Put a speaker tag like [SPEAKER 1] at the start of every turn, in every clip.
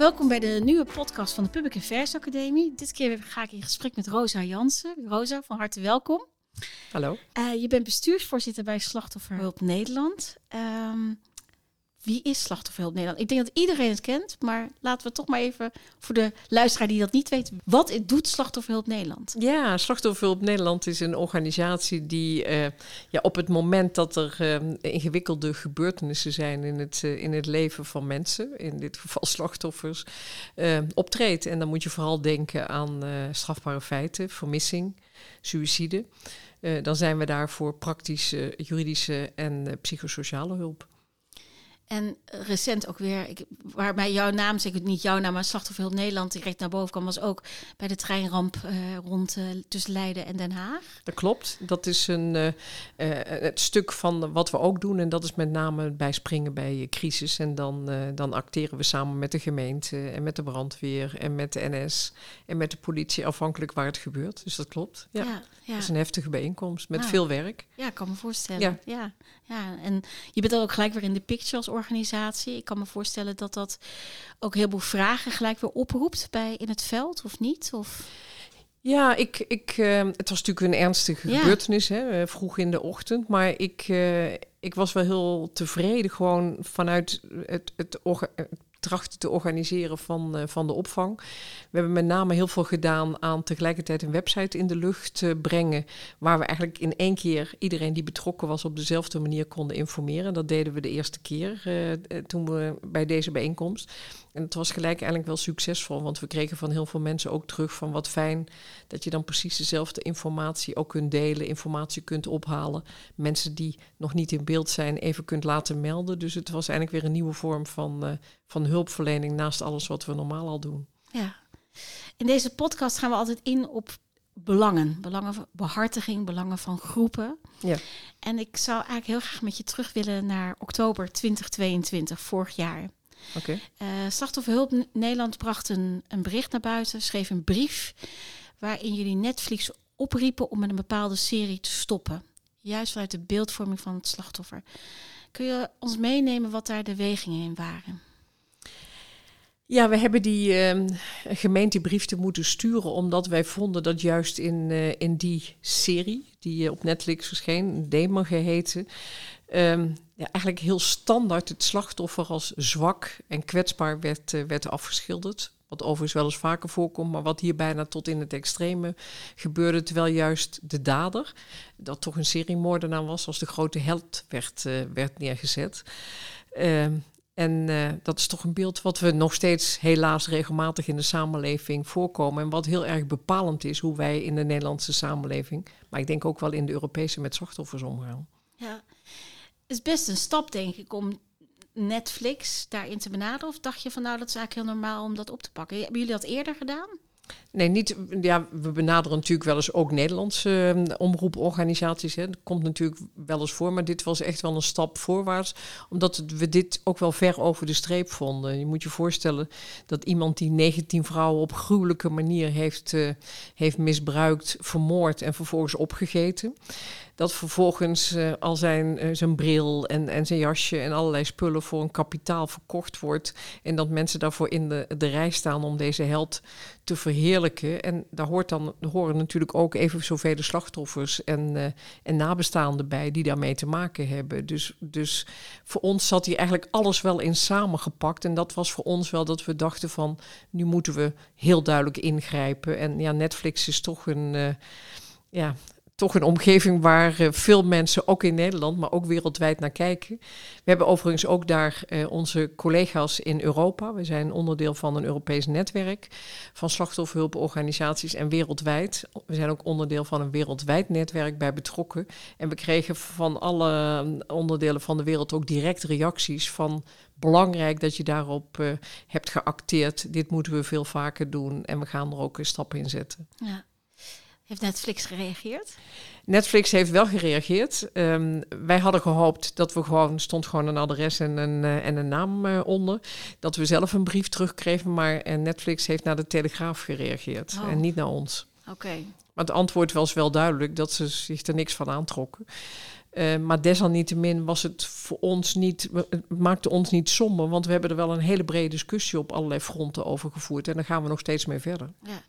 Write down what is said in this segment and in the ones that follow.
[SPEAKER 1] Welkom bij de nieuwe podcast van de Public Affairs Academie. Dit keer ga ik in gesprek met Rosa Jansen. Rosa, van harte welkom.
[SPEAKER 2] Hallo.
[SPEAKER 1] Uh, je bent bestuursvoorzitter bij Slachtofferhulp Nederland. Um, wie is Slachtofferhulp Nederland? Ik denk dat iedereen het kent, maar laten we toch maar even voor de luisteraar die dat niet weet. Wat doet Slachtofferhulp Nederland?
[SPEAKER 2] Ja, Slachtofferhulp Nederland is een organisatie die uh, ja, op het moment dat er uh, ingewikkelde gebeurtenissen zijn in het, uh, in het leven van mensen, in dit geval slachtoffers, optreedt. En dan moet je vooral denken aan strafbare feiten, vermissing, suïcide. dan zijn we daar voor praktische, juridische en psychosociale hulp.
[SPEAKER 1] En recent ook weer, ik, waarbij jouw naam, zeker niet jouw naam, maar Slachtofferhulp Nederland direct naar boven kwam, was ook bij de treinramp uh, rond uh, tussen Leiden en Den Haag.
[SPEAKER 2] Dat klopt. Dat is een, uh, het stuk van wat we ook doen. En dat is met name bij springen bij crisis. En dan, dan acteren we samen met de gemeente en met de brandweer en met de NS en met de politie, afhankelijk waar het gebeurt. Dus dat klopt. Ja. ja, ja. Dat is een heftige bijeenkomst met nou, veel werk.
[SPEAKER 1] Ja, ik kan me voorstellen. Ja. ja. Ja, en je bent dan ook gelijk weer in de picture als organisatie. Ik kan me voorstellen dat dat ook heel veel vragen gelijk weer oproept bij in het veld, of niet? Of...
[SPEAKER 2] Ja, ik, ik, uh, het was natuurlijk een ernstige ja. gebeurtenis, hè, vroeg in de ochtend. Maar ik, uh, ik was wel heel tevreden gewoon vanuit het, het, het trachten te organiseren van, uh, van de opvang. We hebben met name heel veel gedaan aan tegelijkertijd een website in de lucht uh, brengen, waar we eigenlijk in één keer iedereen die betrokken was op dezelfde manier konden informeren. Dat deden we de eerste keer uh, toen we bij deze bijeenkomst. En het was gelijk eigenlijk wel succesvol, want we kregen van heel veel mensen ook terug van wat fijn dat je dan precies dezelfde informatie ook kunt delen, informatie kunt ophalen. Mensen die nog niet in beeld zijn, even kunt laten melden. Dus het was eigenlijk weer een nieuwe vorm van, uh, van hulpverlening naast alles wat we normaal al doen.
[SPEAKER 1] Ja. In deze podcast gaan we altijd in op belangen. Belangen van behartiging, belangen van groepen. Ja. En ik zou eigenlijk heel graag met je terug willen naar oktober 2022, vorig jaar.
[SPEAKER 2] Okay.
[SPEAKER 1] Uh, Slachtofferhulp Nederland bracht een, een bericht naar buiten, schreef een brief waarin jullie Netflix opriepen om met een bepaalde serie te stoppen. Juist vanuit de beeldvorming van het slachtoffer. Kun je ons meenemen wat daar de wegingen in waren?
[SPEAKER 2] Ja, we hebben die uh, gemeentebrief te moeten sturen omdat wij vonden dat juist in, uh, in die serie, die op Netflix verscheen, Demon geheten, um, ja, eigenlijk heel standaard het slachtoffer als zwak en kwetsbaar werd, uh, werd afgeschilderd. Wat overigens wel eens vaker voorkomt, maar wat hier bijna tot in het extreme gebeurde. Terwijl juist de dader, dat toch een seriemoordenaar was, als de grote held werd, uh, werd neergezet. Uh, en uh, dat is toch een beeld wat we nog steeds helaas regelmatig in de samenleving voorkomen. En wat heel erg bepalend is hoe wij in de Nederlandse samenleving, maar ik denk ook wel in de Europese met slachtoffers omgaan.
[SPEAKER 1] Ja, is best een stap denk ik om Netflix daarin te benaderen? Of dacht je van nou, dat is eigenlijk heel normaal om dat op te pakken? Hebben jullie dat eerder gedaan?
[SPEAKER 2] Nee, niet. Ja, we benaderen natuurlijk wel eens ook Nederlandse uh, omroeporganisaties. Hè. Dat komt natuurlijk wel eens voor, maar dit was echt wel een stap voorwaarts. Omdat we dit ook wel ver over de streep vonden. Je moet je voorstellen dat iemand die 19 vrouwen op gruwelijke manier heeft, uh, heeft misbruikt, vermoord en vervolgens opgegeten dat vervolgens uh, al zijn, uh, zijn bril en, en zijn jasje en allerlei spullen voor een kapitaal verkocht wordt. En dat mensen daarvoor in de, de rij staan om deze held te verheerlijken. En daar hoort dan, horen natuurlijk ook even zoveel slachtoffers en, uh, en nabestaanden bij die daarmee te maken hebben. Dus, dus voor ons zat hier eigenlijk alles wel in samengepakt. En dat was voor ons wel dat we dachten van nu moeten we heel duidelijk ingrijpen. En ja, Netflix is toch een. ja, toch een omgeving waar uh, veel mensen, ook in Nederland, maar ook wereldwijd naar kijken. We hebben overigens ook daar uh, onze collega's in Europa. We zijn onderdeel van een Europees netwerk van slachtofferhulporganisaties en wereldwijd. We zijn ook onderdeel van een wereldwijd netwerk bij betrokken. En we kregen van alle onderdelen van de wereld ook direct reacties van belangrijk dat je daarop hebt geacteerd. Dit moeten we veel vaker doen en we gaan er ook stappen in zetten.
[SPEAKER 1] Ja. Heeft Netflix gereageerd?
[SPEAKER 2] Netflix heeft wel gereageerd. Um, wij hadden gehoopt dat we gewoon, stond gewoon een adres en een, uh, en een naam uh, onder. Dat we zelf een brief terugkregen, maar uh, Netflix heeft naar de Telegraaf gereageerd oh. en niet naar ons.
[SPEAKER 1] Oké. Okay.
[SPEAKER 2] Maar het antwoord was wel duidelijk dat ze zich er niks van aantrokken. Uh, maar desalniettemin was het voor ons niet, het maakte ons niet somber, want we hebben er wel een hele brede discussie op allerlei fronten over gevoerd. En daar gaan we nog steeds mee verder. Ja.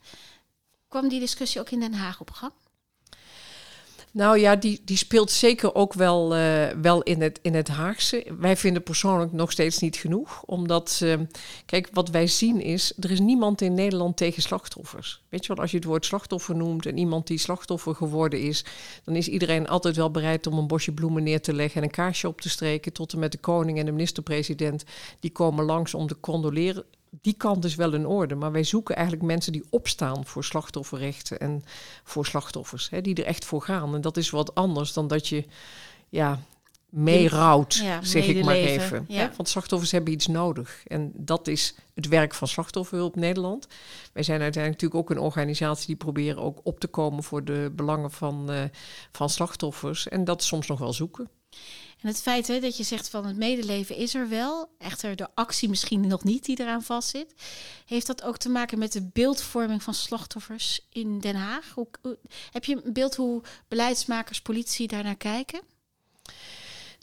[SPEAKER 1] Kwam die discussie ook in Den Haag op gang?
[SPEAKER 2] Nou ja, die, die speelt zeker ook wel, uh, wel in, het, in het Haagse. Wij vinden persoonlijk nog steeds niet genoeg. Omdat, uh, kijk, wat wij zien is, er is niemand in Nederland tegen slachtoffers. Weet je wel, als je het woord slachtoffer noemt en iemand die slachtoffer geworden is, dan is iedereen altijd wel bereid om een bosje bloemen neer te leggen en een kaarsje op te streken. Tot en met de koning en de minister-president, die komen langs om te condoleren die kant is wel in orde. Maar wij zoeken eigenlijk mensen die opstaan voor slachtofferrechten en voor slachtoffers. Hè, die er echt voor gaan. En dat is wat anders dan dat je ja, meerouwt, ja, zeg ik maar even. Ja. Hè? Want slachtoffers hebben iets nodig. En dat is het werk van Slachtofferhulp Nederland. Wij zijn uiteindelijk natuurlijk ook een organisatie die proberen ook op te komen voor de belangen van, uh, van slachtoffers. En dat soms nog wel zoeken.
[SPEAKER 1] En het feit hè, dat je zegt van het medeleven is er wel, echter de actie misschien nog niet die eraan vastzit, heeft dat ook te maken met de beeldvorming van slachtoffers in Den Haag? Hoe, heb je een beeld hoe beleidsmakers, politie daarnaar kijken?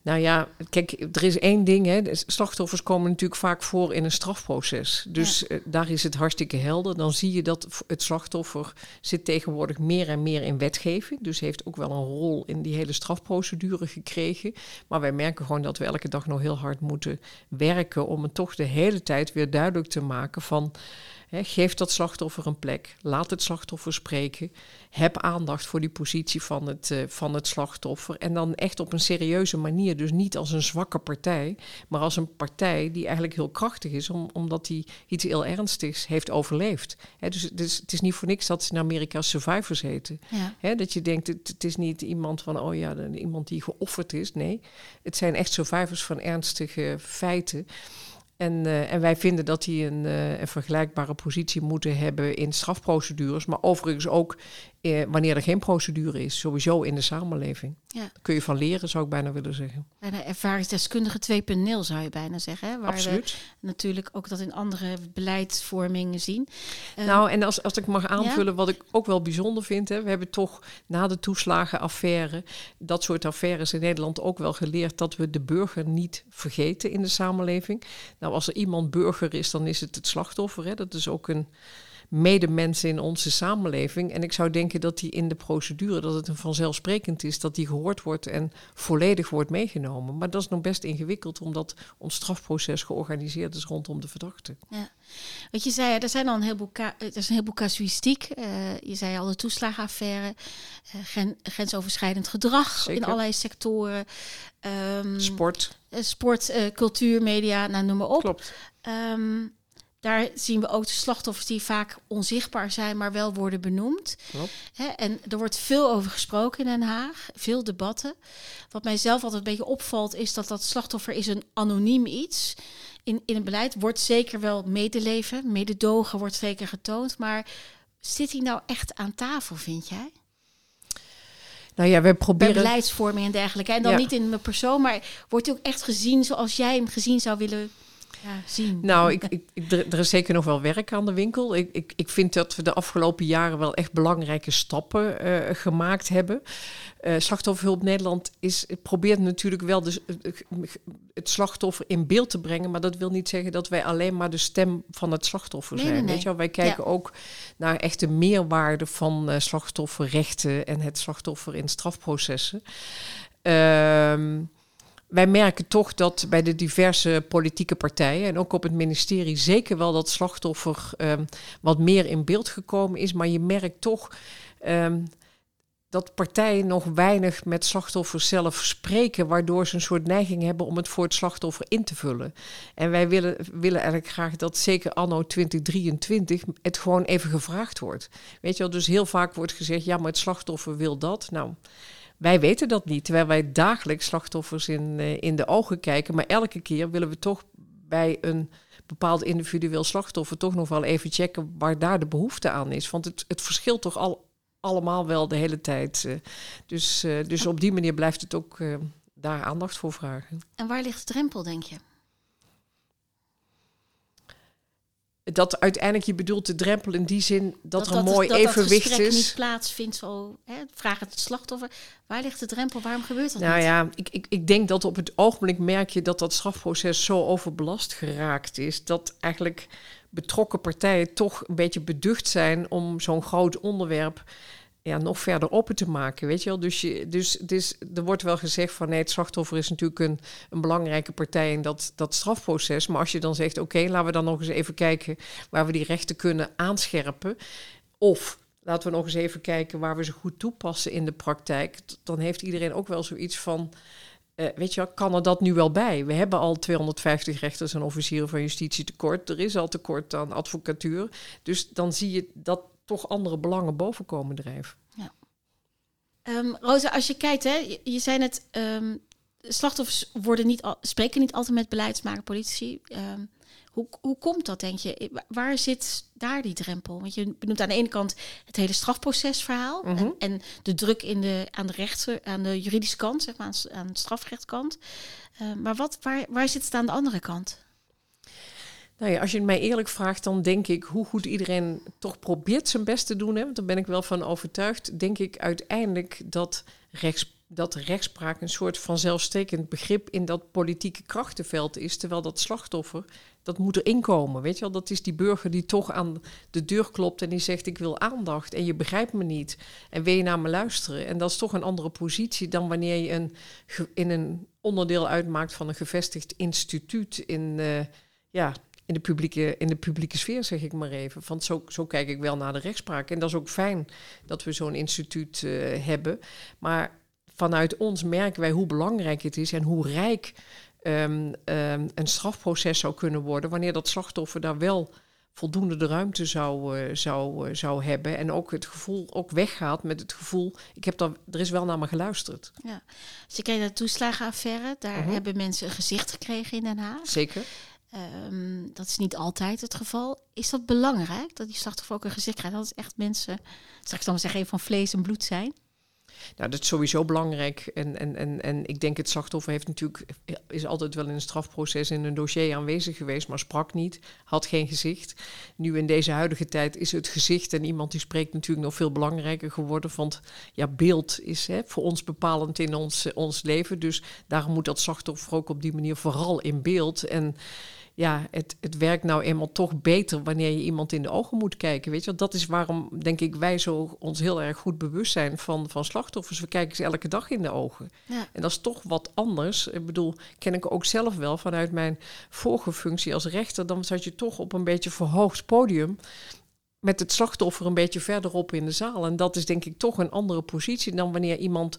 [SPEAKER 2] Nou ja, kijk, er is één ding. Hè. Slachtoffers komen natuurlijk vaak voor in een strafproces. Dus eh, daar is het hartstikke helder. Dan zie je dat het slachtoffer zit tegenwoordig meer en meer in wetgeving. Dus heeft ook wel een rol in die hele strafprocedure gekregen. Maar wij merken gewoon dat we elke dag nog heel hard moeten werken om het toch de hele tijd weer duidelijk te maken van geef dat slachtoffer een plek. Laat het slachtoffer spreken. Heb aandacht voor die positie van het, uh, van het slachtoffer. En dan echt op een serieuze manier. Dus niet als een zwakke partij, maar als een partij die eigenlijk heel krachtig is, om, omdat hij iets heel ernstigs heeft overleefd. dus, dus, het is niet voor niks dat ze in Amerika survivors heten. Ja. dat je denkt, het, het, is niet iemand van, oh ja, iemand die geofferd is. Nee, het zijn echt survivors van ernstige feiten. En, uh, en wij vinden dat die een, uh, een, vergelijkbare positie moeten hebben in strafprocedures, maar overigens ook eh, wanneer er geen procedure is, sowieso in de samenleving. Ja. Daar kun je van leren, zou ik bijna willen zeggen.
[SPEAKER 1] Bijna ervaringsdeskundige 2.0 zou je bijna zeggen. Hè? Waar Absoluut. We natuurlijk ook dat in andere beleidsvormingen zien.
[SPEAKER 2] Uh, nou, en als, als ik mag aanvullen, wat ik ook wel bijzonder vind, hè, we hebben toch na de toeslagenaffaire, dat soort affaires in Nederland ook wel geleerd dat we de burger niet vergeten in de samenleving. Nou, als er iemand burger is, dan is het het slachtoffer. Hè. Dat is ook een medemensen in onze samenleving. En ik zou denken dat die in de procedure, dat het een vanzelfsprekend is dat die gehoord wordt en volledig wordt meegenomen. Maar dat is nog best ingewikkeld, omdat ons strafproces georganiseerd is rondom de verdachte. Ja.
[SPEAKER 1] Wat je zei, er zijn al een heleboel, er is een heleboel casuïstiek. Uh, je zei al de toeslagenaffaire, uh, grensoverschrijdend gedrag in allerlei sectoren.
[SPEAKER 2] Um, sport.
[SPEAKER 1] Uh, sport, cultuur, media, nou, noem maar op. Klopt. Um, daar zien we ook de slachtoffers die vaak onzichtbaar zijn, maar wel worden benoemd. en er wordt veel over gesproken in Den Haag, veel debatten. Wat mij zelf altijd een beetje opvalt, is dat dat slachtoffer is een anoniem iets. In, in het beleid wordt zeker wel medeleven, mededogen wordt zeker getoond. Maar zit hij nou echt aan tafel, vind jij?
[SPEAKER 2] Nou ja, we proberen.
[SPEAKER 1] beleidsvorming en dergelijke. En dan niet in mijn persoon, maar wordt hij ook echt gezien zoals jij hem gezien zou willen ja, zien.
[SPEAKER 2] Nou, ik, ik, er, is zeker nog wel werk aan de winkel. Ik, ik, ik vind dat we de afgelopen jaren wel echt belangrijke stappen uh, gemaakt hebben. Uh, Slachtofferhulp Nederland is, probeert natuurlijk wel de, het slachtoffer in beeld te brengen. Maar dat wil niet zeggen dat wij alleen maar de stem van het slachtoffer zijn. Weet je? Wij kijken ook naar echt de meerwaarde van uh, slachtofferrechten en het slachtoffer in strafprocessen. Ehm wij merken toch dat bij de diverse politieke partijen en ook op het ministerie zeker wel dat slachtoffer um, wat meer in beeld gekomen is. Maar je merkt toch um, dat partijen nog weinig met slachtoffers zelf spreken, waardoor ze een soort neiging hebben om het voor het slachtoffer in te vullen. En wij willen, willen eigenlijk graag dat zeker anno 2023 het gewoon even gevraagd wordt. Weet je wel, dus heel vaak wordt gezegd, ja, maar het slachtoffer wil dat. Nou. Wij weten dat niet, terwijl wij dagelijks slachtoffers in, uh, in de ogen kijken. Maar elke keer willen we toch bij een bepaald individueel slachtoffer toch nog wel even checken waar daar de behoefte aan is. Want het, het verschilt toch al allemaal wel de hele tijd. Uh, dus, uh, dus op die manier blijft het ook daar aandacht voor vragen.
[SPEAKER 1] En waar ligt de drempel, denk je?
[SPEAKER 2] Dat uiteindelijk je bedoelt de drempel in die zin dat, er een mooi
[SPEAKER 1] dat,
[SPEAKER 2] evenwicht
[SPEAKER 1] dat
[SPEAKER 2] is.
[SPEAKER 1] niet plaatsvindt, zo, hè, vraag het slachtoffer. Waar ligt de drempel? Waarom gebeurt dat
[SPEAKER 2] nou
[SPEAKER 1] niet?
[SPEAKER 2] ja, ik, ik, ik denk dat op het ogenblik merk je dat dat strafproces zo overbelast geraakt is... dat eigenlijk betrokken partijen toch een beetje beducht zijn om zo'n groot onderwerp ja, nog verder open te maken. Weet je wel? Dus, je, dus, dus er wordt wel gezegd van nee, het slachtoffer is natuurlijk een, een belangrijke partij in dat, dat strafproces. Maar als je dan zegt, oké, laten we dan nog eens even kijken waar we die rechten kunnen aanscherpen. Of laten we nog eens even kijken waar we ze goed toepassen in de praktijk. Dan heeft iedereen ook wel zoiets van. Uh, weet je kan er dat nu wel bij? We hebben al 250 rechters en officieren van justitie tekort. Er is al tekort aan advocatuur. Dus dan zie je dat toch andere belangen boven komen drijven.
[SPEAKER 1] Ja. Um, Rosa, als je kijkt, hè, je, je zei net, um, slachtoffers worden niet al, spreken niet altijd met beleidsmakers, politici. Um, hoe, hoe komt dat, denk je? Waar zit daar die drempel? Want je benoemt aan de ene kant het hele strafprocesverhaal mm -hmm. en, en, de druk in de, aan, de rechter, aan de juridische kant, zeg maar, aan, aan de strafrechtkant. Uh, maar wat, waar, waar zit het aan de andere kant?
[SPEAKER 2] Nou ja, als je het mij eerlijk vraagt, dan denk ik hoe goed iedereen toch probeert zijn best te doen. Hè, want daar ben ik wel van overtuigd. Denk ik uiteindelijk dat, rechts, dat rechtspraak een soort vanzelfsprekend begrip in dat politieke krachtenveld is. Terwijl dat slachtoffer, dat moet erin komen. Weet je wel, dat is die burger die toch aan de deur klopt en die zegt: Ik wil aandacht en je begrijpt me niet. En wil je naar me luisteren? En dat is toch een andere positie dan wanneer je een, in een onderdeel uitmaakt van een gevestigd instituut in. Uh, ja, in de publieke, in de publieke sfeer, zeg ik maar even. Want zo, zo kijk ik wel naar de rechtspraak. En dat is ook fijn dat we zo'n instituut uh, hebben. Maar vanuit ons merken wij hoe belangrijk het is en hoe rijk um, um, een strafproces zou kunnen worden. wanneer dat slachtoffer daar wel voldoende de ruimte zou, uh, zou, uh, zou hebben. En ook het gevoel ook weggaat met het gevoel, ik heb daar, er is wel naar me geluisterd.
[SPEAKER 1] Ja. Als je kijkt naar de toeslagenaffaire, daar uh -huh. hebben mensen een gezicht gekregen in Den Haag.
[SPEAKER 2] Zeker.
[SPEAKER 1] Um, dat is niet altijd het geval. Is dat belangrijk, dat die slachtoffer ook een gezicht krijgt? Dat is echt mensen, straks dan zeggen van vlees en bloed zijn?
[SPEAKER 2] Nou, dat is sowieso belangrijk. En, en, en, en ik denk het slachtoffer heeft natuurlijk, is altijd wel in een strafproces in een dossier aanwezig geweest, maar sprak niet, had geen gezicht. Nu in deze huidige tijd is het gezicht en iemand die spreekt natuurlijk nog veel belangrijker geworden. Want ja, beeld is hè, voor ons bepalend in ons, ons leven. Dus daarom moet dat slachtoffer ook op die manier vooral in beeld. En ja, het, het werkt nou eenmaal toch beter wanneer je iemand in de ogen moet kijken. Weet je, dat is waarom, denk ik, wij zo ons heel erg goed bewust zijn van, van slachtoffers. We kijken ze elke dag in de ogen. Ja. En dat is toch wat anders. Ik bedoel, ken ik ook zelf wel vanuit mijn vorige functie als rechter. Dan zat je toch op een beetje verhoogd podium met het slachtoffer een beetje verderop in de zaal. En dat is denk ik toch een andere positie dan wanneer iemand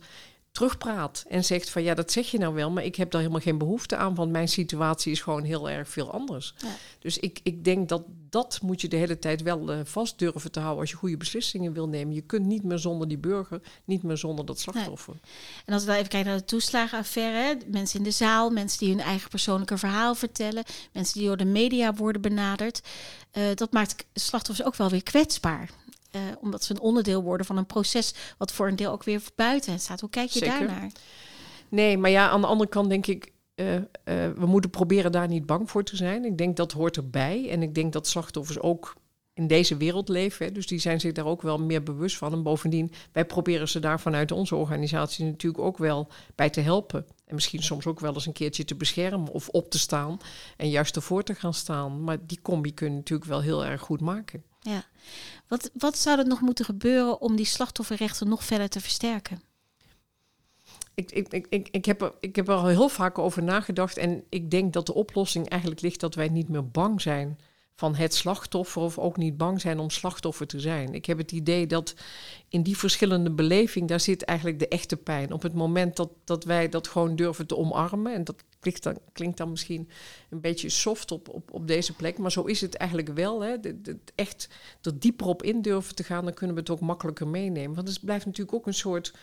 [SPEAKER 2] terugpraat en zegt van ja, dat zeg je nou wel, maar ik heb daar helemaal geen behoefte aan, want mijn situatie is gewoon heel erg veel anders. Ja. Dus ik, ik denk dat dat moet je de hele tijd wel uh, vast durven te houden als je goede beslissingen wil nemen. Je kunt niet meer zonder die burger, niet meer zonder dat slachtoffer.
[SPEAKER 1] Nee. En als we dan even kijken naar de toeslagenaffaire, mensen in de zaal, mensen die hun eigen persoonlijke verhaal vertellen, mensen die door de media worden benaderd, uh, dat maakt slachtoffers ook wel weer kwetsbaar. Uh, omdat ze een onderdeel worden van een proces wat voor een deel ook weer buiten staat. Hoe kijk je
[SPEAKER 2] Zeker.
[SPEAKER 1] daarnaar?
[SPEAKER 2] Nee, maar ja, aan de andere kant denk ik, uh, uh, we moeten proberen daar niet bang voor te zijn. Ik denk dat hoort erbij. En ik denk dat slachtoffers ook in deze wereld leven. Hè, dus die zijn zich daar ook wel meer bewust van. En bovendien, wij proberen ze daar vanuit onze organisatie natuurlijk ook wel bij te helpen. En misschien soms ook wel eens een keertje te beschermen of op te staan en juist ervoor te gaan staan. Maar die combi kun je natuurlijk wel heel erg goed maken.
[SPEAKER 1] Ja. Wat, wat zou er nog moeten gebeuren om die slachtofferrechten nog verder te versterken?
[SPEAKER 2] Ik, ik, ik, ik, heb er, ik heb er al heel vaak over nagedacht. En ik denk dat de oplossing eigenlijk ligt dat wij niet meer bang zijn van het slachtoffer. Of ook niet bang zijn om slachtoffer te zijn. Ik heb het idee dat in die verschillende beleving, daar zit eigenlijk de echte pijn. Op het moment dat, dat wij dat gewoon durven te omarmen. En dat klinkt dan, klinkt dan misschien een beetje soft op, op, op deze plek. Maar zo is het eigenlijk wel. Hè. Echt er dieper op in durven te gaan, dan kunnen we het ook makkelijker meenemen. Want het blijft natuurlijk ook een soort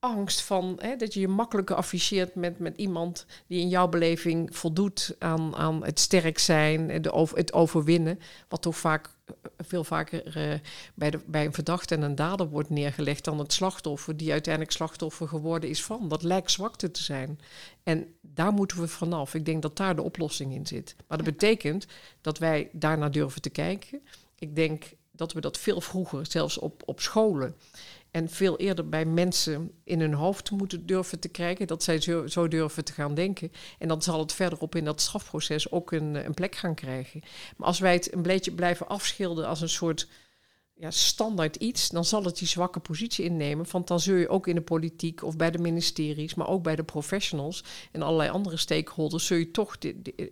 [SPEAKER 2] angst van hè, dat je je makkelijker afficheert met, met iemand die in jouw beleving voldoet aan, aan het sterk zijn, de over, het overwinnen, wat toch vaak veel vaker uh, bij, de, bij een verdachte en een dader wordt neergelegd dan het slachtoffer, die uiteindelijk slachtoffer geworden is van. Dat lijkt zwakte te zijn. En daar moeten we vanaf. Ik denk dat daar de oplossing in zit. Maar dat betekent dat wij daarnaar durven te kijken. Ik denk dat we dat veel vroeger, zelfs op, op scholen, en veel eerder bij mensen in hun hoofd moeten durven te krijgen. Dat zij zo, zo, durven te gaan denken. En dan zal het verderop in dat strafproces ook een, een plek gaan krijgen. Maar als wij het een beetje blijven afschilderen als een soort ja, standaard iets, dan zal het die zwakke positie innemen. Want dan zul je ook in de politiek of bij de ministeries, maar ook bij de professionals en allerlei andere stakeholders, zul je toch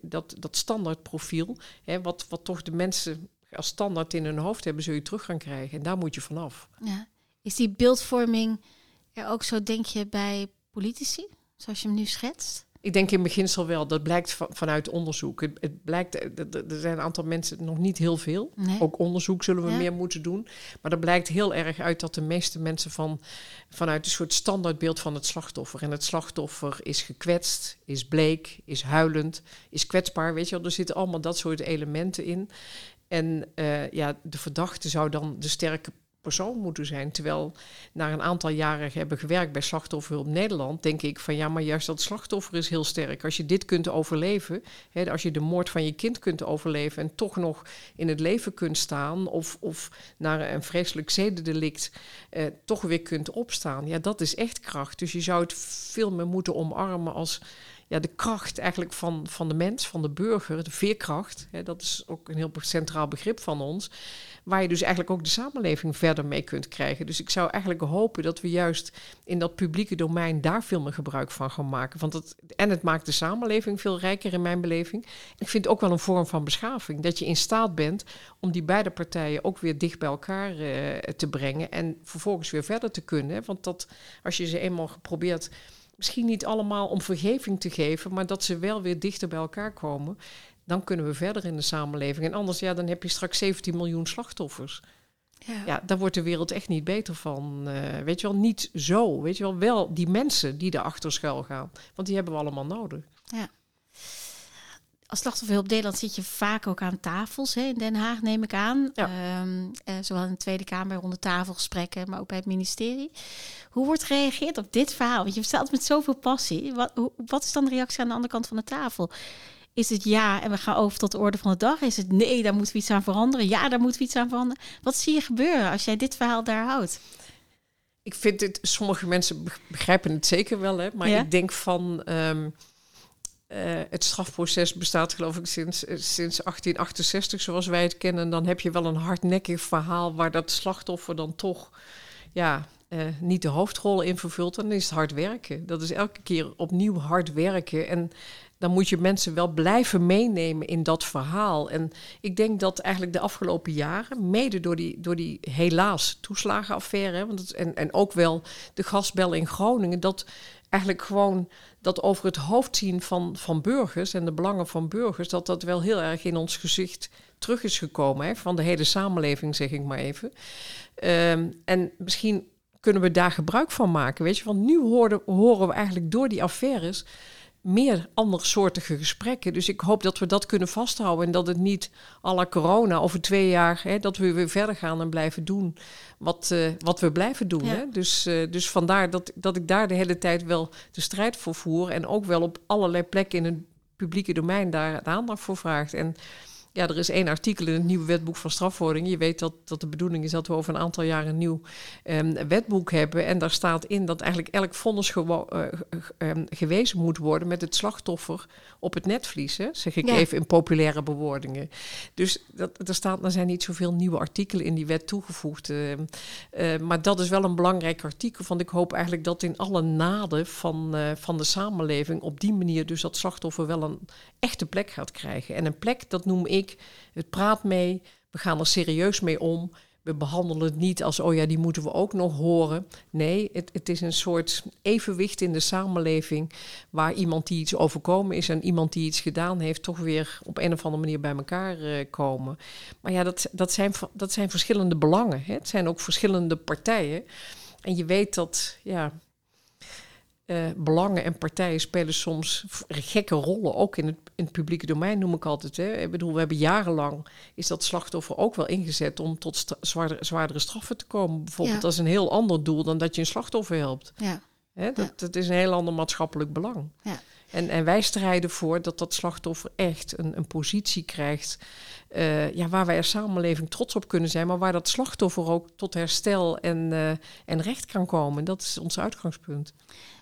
[SPEAKER 2] dat, dat standaard profiel, hè, wat, wat toch de mensen als standaard in hun hoofd hebben, zul je terug gaan krijgen. En daar moet je vanaf.
[SPEAKER 1] Ja. Is die beeldvorming er ook zo, denk je, bij politici, zoals je hem nu schetst?
[SPEAKER 2] Ik denk in beginsel wel. Dat blijkt vanuit onderzoek. Het, het blijkt, er zijn een aantal mensen, nog niet heel veel. Ook onderzoek zullen we meer moeten doen. Maar er blijkt heel erg uit dat de meeste mensen van, vanuit een soort standaardbeeld van het slachtoffer. En het slachtoffer is gekwetst, is bleek, is huilend, is kwetsbaar. Weet je wel, er zitten allemaal dat soort elementen in. En uh, ja, de verdachte zou dan de sterke persoon moeten zijn. Terwijl na een aantal jaren hebben gewerkt bij Slachtofferhulp Nederland, denk ik van ja, maar juist dat slachtoffer is heel sterk. Als je dit kunt overleven, hè, als je de moord van je kind kunt overleven en toch nog in het leven kunt staan, of, of naar een vreselijk zedendelict eh, toch weer kunt opstaan, ja, dat is echt kracht. Dus je zou het veel meer moeten omarmen als ja, de kracht eigenlijk van, van de mens, van de burger, de veerkracht. Hè, dat is ook een heel centraal begrip van ons. Waar je dus eigenlijk ook de samenleving verder mee kunt krijgen. Dus ik zou eigenlijk hopen dat we juist in dat publieke domein daar veel meer gebruik van gaan maken. Want het, en het maakt de samenleving veel rijker in mijn beleving. Ik vind het ook wel een vorm van beschaving. Dat je in staat bent om die beide partijen ook weer dicht bij elkaar uh, te brengen. En vervolgens weer verder te kunnen. Want dat, als je ze eenmaal geprobeerd misschien niet allemaal om vergeving te geven, maar dat ze wel weer dichter bij elkaar komen. Dan kunnen we verder in de samenleving. En anders, ja, dan heb je straks 17 miljoen slachtoffers. Ja. ja, daar wordt de wereld echt niet beter van. Uh, weet je wel, niet zo. Weet je wel, wel die mensen die erachter schuil gaan. Want die hebben we allemaal nodig.
[SPEAKER 1] Ja als slachtofferhulp Nederland zit je vaak ook aan tafels hè, in Den Haag, neem ik aan. Ja. Ehm, eh, zowel in de Tweede Kamer, ronde tafelgesprekken, maar ook bij het ministerie. Hoe wordt gereageerd op dit verhaal? Want je vertelt met zoveel passie. Wat, hoe, wat is dan de reactie aan de andere kant van de tafel? Is het ja en we gaan over tot de orde van de dag? Is het nee, daar moeten we iets aan veranderen? Ja, daar moeten we iets aan veranderen. Wat zie je gebeuren als jij dit verhaal daar houdt?
[SPEAKER 2] Ik vind het, sommige mensen begrijpen het zeker wel, hè, maar ik denk van. Ehm, uh, het strafproces bestaat geloof ik sinds, uh, sinds 1868 zoals wij het kennen. Dan heb je wel een hardnekkig verhaal waar dat slachtoffer dan toch ja, uh, niet de hoofdrol in vervult. Dan is het hard werken. Dat is elke keer opnieuw hard werken. En dan moet je mensen wel blijven meenemen in dat verhaal. En ik denk dat eigenlijk de afgelopen jaren, mede door die, door die helaas toeslagenaffaire, want het, en, en ook wel de gasbel in Groningen, dat eigenlijk gewoon dat over het hoofd zien van, van burgers en de belangen van burgers, dat dat wel heel erg in ons gezicht terug is gekomen. Hè, van de hele samenleving, zeg ik maar even. Um, en misschien kunnen we daar gebruik van maken. Weet je, want nu horen, horen we eigenlijk door die affaires meer andersoortige gesprekken. Dus ik hoop dat we dat kunnen vasthouden en dat het niet à la corona over twee jaar, hè, dat we weer verder gaan en blijven doen wat, uh, wat we blijven doen. Hè? Dus, uh, dus vandaar dat, dat ik daar de hele tijd wel de strijd voor voer en ook wel op allerlei plekken in het publieke domein daar de aandacht voor vraagt. En ja, er is één artikel in het nieuwe wetboek van strafvordering. Je weet dat, dat de bedoeling is dat we over een aantal jaar een nieuw um, wetboek hebben. En daar staat in dat eigenlijk elk vonnis gewo- uh, um, gewezen moet worden met het slachtoffer op het netvlies. Hè? Zeg ik ja. even in populaire bewoordingen. Dus dat, er, staat, er zijn niet zoveel nieuwe artikelen in die wet toegevoegd. Uh, uh, maar dat is wel een belangrijk artikel. Want ik hoop eigenlijk dat in alle naden van, van de samenleving op die manier dus dat slachtoffer wel een echte plek gaat krijgen. En een plek, dat noem ik het praat mee, we gaan er serieus mee om. We behandelen het niet als, oh ja, die moeten we ook nog horen. Nee, het, het is een soort evenwicht in de samenleving... waar iemand die iets overkomen is en iemand die iets gedaan heeft... toch weer op een of andere manier bij elkaar uh, komen. Maar ja, dat, dat, zijn, dat zijn verschillende belangen. Hè? Het zijn ook verschillende partijen. En je weet dat, ja, eh, belangen en partijen spelen soms gekke rollen, ook in het, in het publieke domein noem ik altijd. Hè. Ik bedoel, we hebben jarenlang, is dat slachtoffer ook wel ingezet om tot zwaardere, zwaardere straffen te komen. Bijvoorbeeld, dat is een heel ander doel dan dat je een slachtoffer helpt.
[SPEAKER 1] Ja.
[SPEAKER 2] Hè, dat, dat is een heel ander maatschappelijk belang.
[SPEAKER 1] Ja.
[SPEAKER 2] En, en wij strijden voor dat dat slachtoffer echt een, een positie krijgt uh, ja, waar wij als samenleving trots op kunnen zijn, maar waar dat slachtoffer ook tot herstel en, uh, en recht kan komen. Dat is ons uitgangspunt.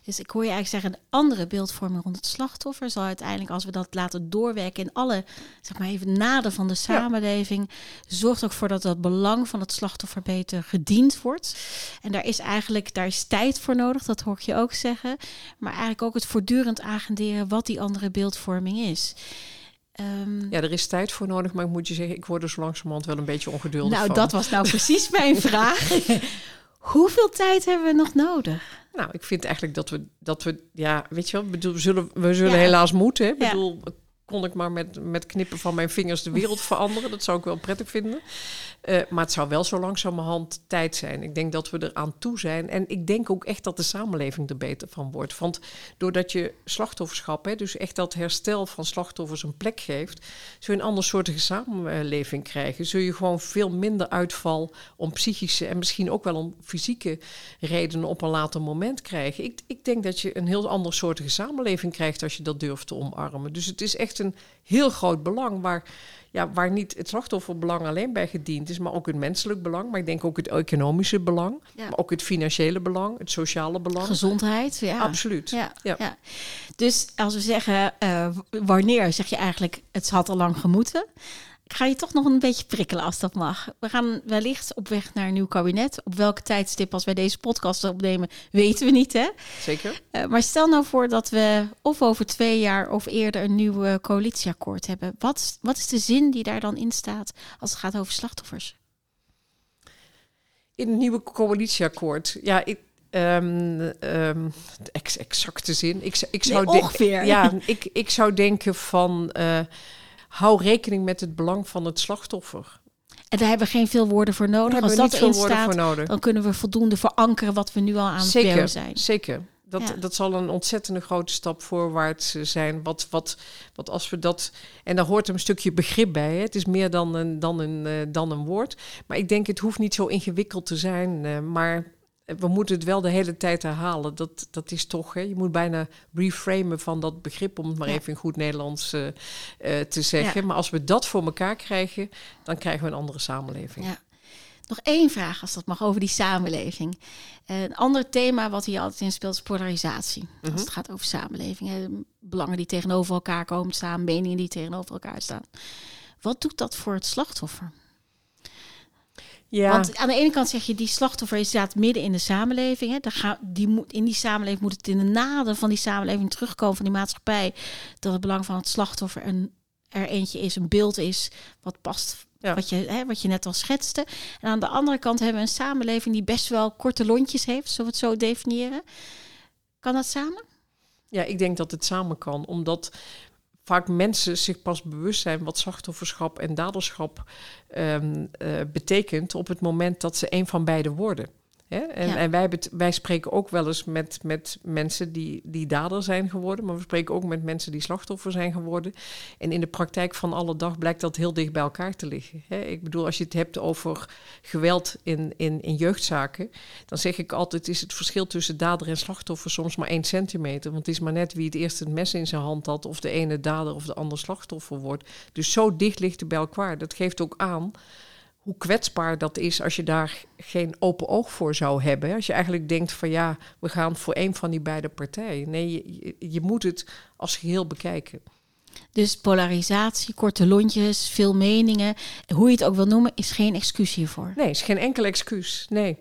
[SPEAKER 1] Dus ik hoor je eigenlijk zeggen, een andere beeldvorming rond het slachtoffer zal uiteindelijk, als we dat laten doorwerken in alle, zeg maar even naden van de samenleving, zorgt ook voor dat het belang van het slachtoffer beter gediend wordt. En daar is eigenlijk, daar is tijd voor nodig, dat hoor ik je ook zeggen. Maar eigenlijk ook het voortdurend agenderen wat die andere beeldvorming is.
[SPEAKER 2] Um, ja, er is tijd voor nodig, maar ik moet je zeggen, ik word er zo langzamerhand wel een beetje ongeduldig
[SPEAKER 1] nou, dat was nou precies mijn vraag. Hoeveel tijd hebben we nog nodig?
[SPEAKER 2] Nou, ik vind eigenlijk dat we, dat we ja, weet je wel, bedoel, we zullen, we zullen helaas moeten. Ik bedoel, kon ik maar met, met knippen van mijn vingers de wereld veranderen. Dat zou ik wel prettig vinden. Uh, maar het zou wel zo langzamerhand tijd zijn. Ik denk dat we er aan toe zijn. En ik denk ook echt dat de samenleving er beter van wordt. Want doordat je slachtofferschap, hè, dus echt dat herstel van slachtoffers een plek geeft, zul je een andersoortige samenleving krijgen. Zul je gewoon veel minder uitval om psychische en misschien ook wel om fysieke redenen op een later moment krijgen. Ik, ik denk dat je een heel andersoortige samenleving krijgt als je dat durft te omarmen. Dus het is echt een heel groot belang waar ja, waar niet het slachtofferbelang alleen bij gediend is, maar ook het menselijk belang. Maar ik denk ook het economische belang, maar ook het financiële belang, het sociale belang.
[SPEAKER 1] Gezondheid, ja.
[SPEAKER 2] Absoluut.
[SPEAKER 1] Ja, ja. Dus als we zeggen uh, wanneer, zeg je eigenlijk het had al lang gemoeten. Ik ga je toch nog een beetje prikkelen als dat mag. We gaan wellicht op weg naar een nieuw kabinet. Op welke tijdstip als wij deze podcast opnemen, weten we niet. Hè?
[SPEAKER 2] Zeker.
[SPEAKER 1] Uh, maar stel nou voor dat we of over twee jaar of eerder een nieuw coalitieakkoord hebben. Wat, wat is de zin die daar dan in staat als het gaat over slachtoffers?
[SPEAKER 2] In een nieuwe coalitieakkoord. Ja, ik, Um, um, exacte zin. Ik, ik zou
[SPEAKER 1] nee, ongeveer.
[SPEAKER 2] Ja, ik, ik zou denken van. Uh, hou rekening met het belang van het slachtoffer.
[SPEAKER 1] En daar hebben we geen veel woorden voor nodig. Als dat erin staat, dan kunnen we voldoende verankeren wat we nu al aan het
[SPEAKER 2] zeker,
[SPEAKER 1] zijn.
[SPEAKER 2] Zeker. Dat, dat zal een ontzettende grote stap voorwaarts zijn. Wat, wat, wat als we dat. En daar hoort een stukje begrip bij. Hè. Het is meer dan een, dan, een, uh, dan een woord. Maar ik denk, het hoeft niet zo ingewikkeld te zijn. Uh, maar we moeten het wel de hele tijd herhalen. Dat, dat is toch, hè, je moet bijna reframen van dat begrip, om het maar even in goed Nederlands uh, uh, te zeggen. Maar als we dat voor elkaar krijgen, dan krijgen we een andere samenleving.
[SPEAKER 1] Ja. Nog één vraag, als dat mag, over die samenleving. Uh, een ander thema wat hier altijd in speelt is polarisatie. Mm -hmm. Als mhm. het gaat over samenleving. Hè, belangen die tegenover elkaar komen staan, meningen die tegenover elkaar staan. Wat doet dat voor het slachtoffer?
[SPEAKER 2] Ja.
[SPEAKER 1] Want aan de ene kant zeg je, die slachtoffer staat midden in de samenleving. Hè. Daar die moet, in die samenleving moet het in de naden van die samenleving terugkomen, van die maatschappij. Dat het belang van het slachtoffer een, er eentje is, een beeld is, wat past. Wat, je, hè, wat je net al schetste. En aan de andere kant hebben we een samenleving die best wel korte lontjes heeft, zullen we het zo definiëren. Kan dat samen?
[SPEAKER 2] Ja, ik denk dat het samen kan. Omdat vaak mensen zich pas bewust zijn wat slachtofferschap en daderschap um, uh, betekent op het moment dat ze een van beide worden. En, en wij, wij, spreken ook wel eens met, met mensen die, die dader zijn geworden, maar we spreken ook met mensen die slachtoffer zijn geworden. En in de praktijk van alle dag blijkt dat heel dicht bij elkaar te liggen. Ik bedoel, als je het hebt over geweld in, in, in jeugdzaken, dan zeg ik altijd: is het verschil tussen dader en slachtoffer soms maar één centimeter. Want het is maar net wie het eerst het mes in zijn hand had, of de ene dader of de ander slachtoffer wordt. Dus zo dicht ligt het bij elkaar. Dat geeft ook aan hoe kwetsbaar dat is als je daar geen open oog voor zou hebben. Als je eigenlijk denkt van ja, we gaan voor een van die beide partijen. Nee, je, je moet het als geheel bekijken.
[SPEAKER 1] Dus polarisatie, korte lontjes, veel meningen, hoe je het ook wil noemen, is geen excuus hiervoor.
[SPEAKER 2] Nee, is geen enkel excuus. Nee.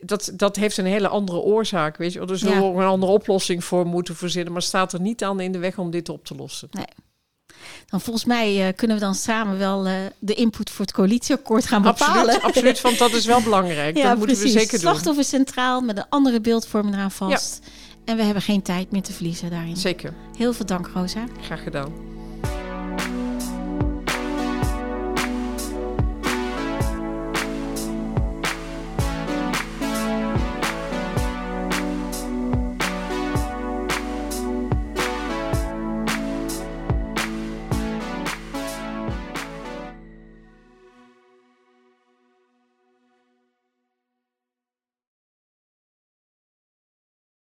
[SPEAKER 2] Dat, dat heeft een hele andere oorzaak, weet je. Er zullen ja. een andere oplossing voor moeten verzinnen, maar staat er niet aan in de weg om dit op te lossen.
[SPEAKER 1] Nee dan volgens mij uh, kunnen we dan samen wel uh, de input voor het coalitieakkoord gaan bepalen.
[SPEAKER 2] Absoluut, absoluut want dat is wel belangrijk. ja, dat moeten precies. we zeker doen.
[SPEAKER 1] Slachtoffer centraal met een andere beeldvorming eraan vast. Ja. En we hebben geen tijd meer te verliezen daarin.
[SPEAKER 2] Zeker.
[SPEAKER 1] Heel veel dank, Rosa.
[SPEAKER 2] Graag gedaan.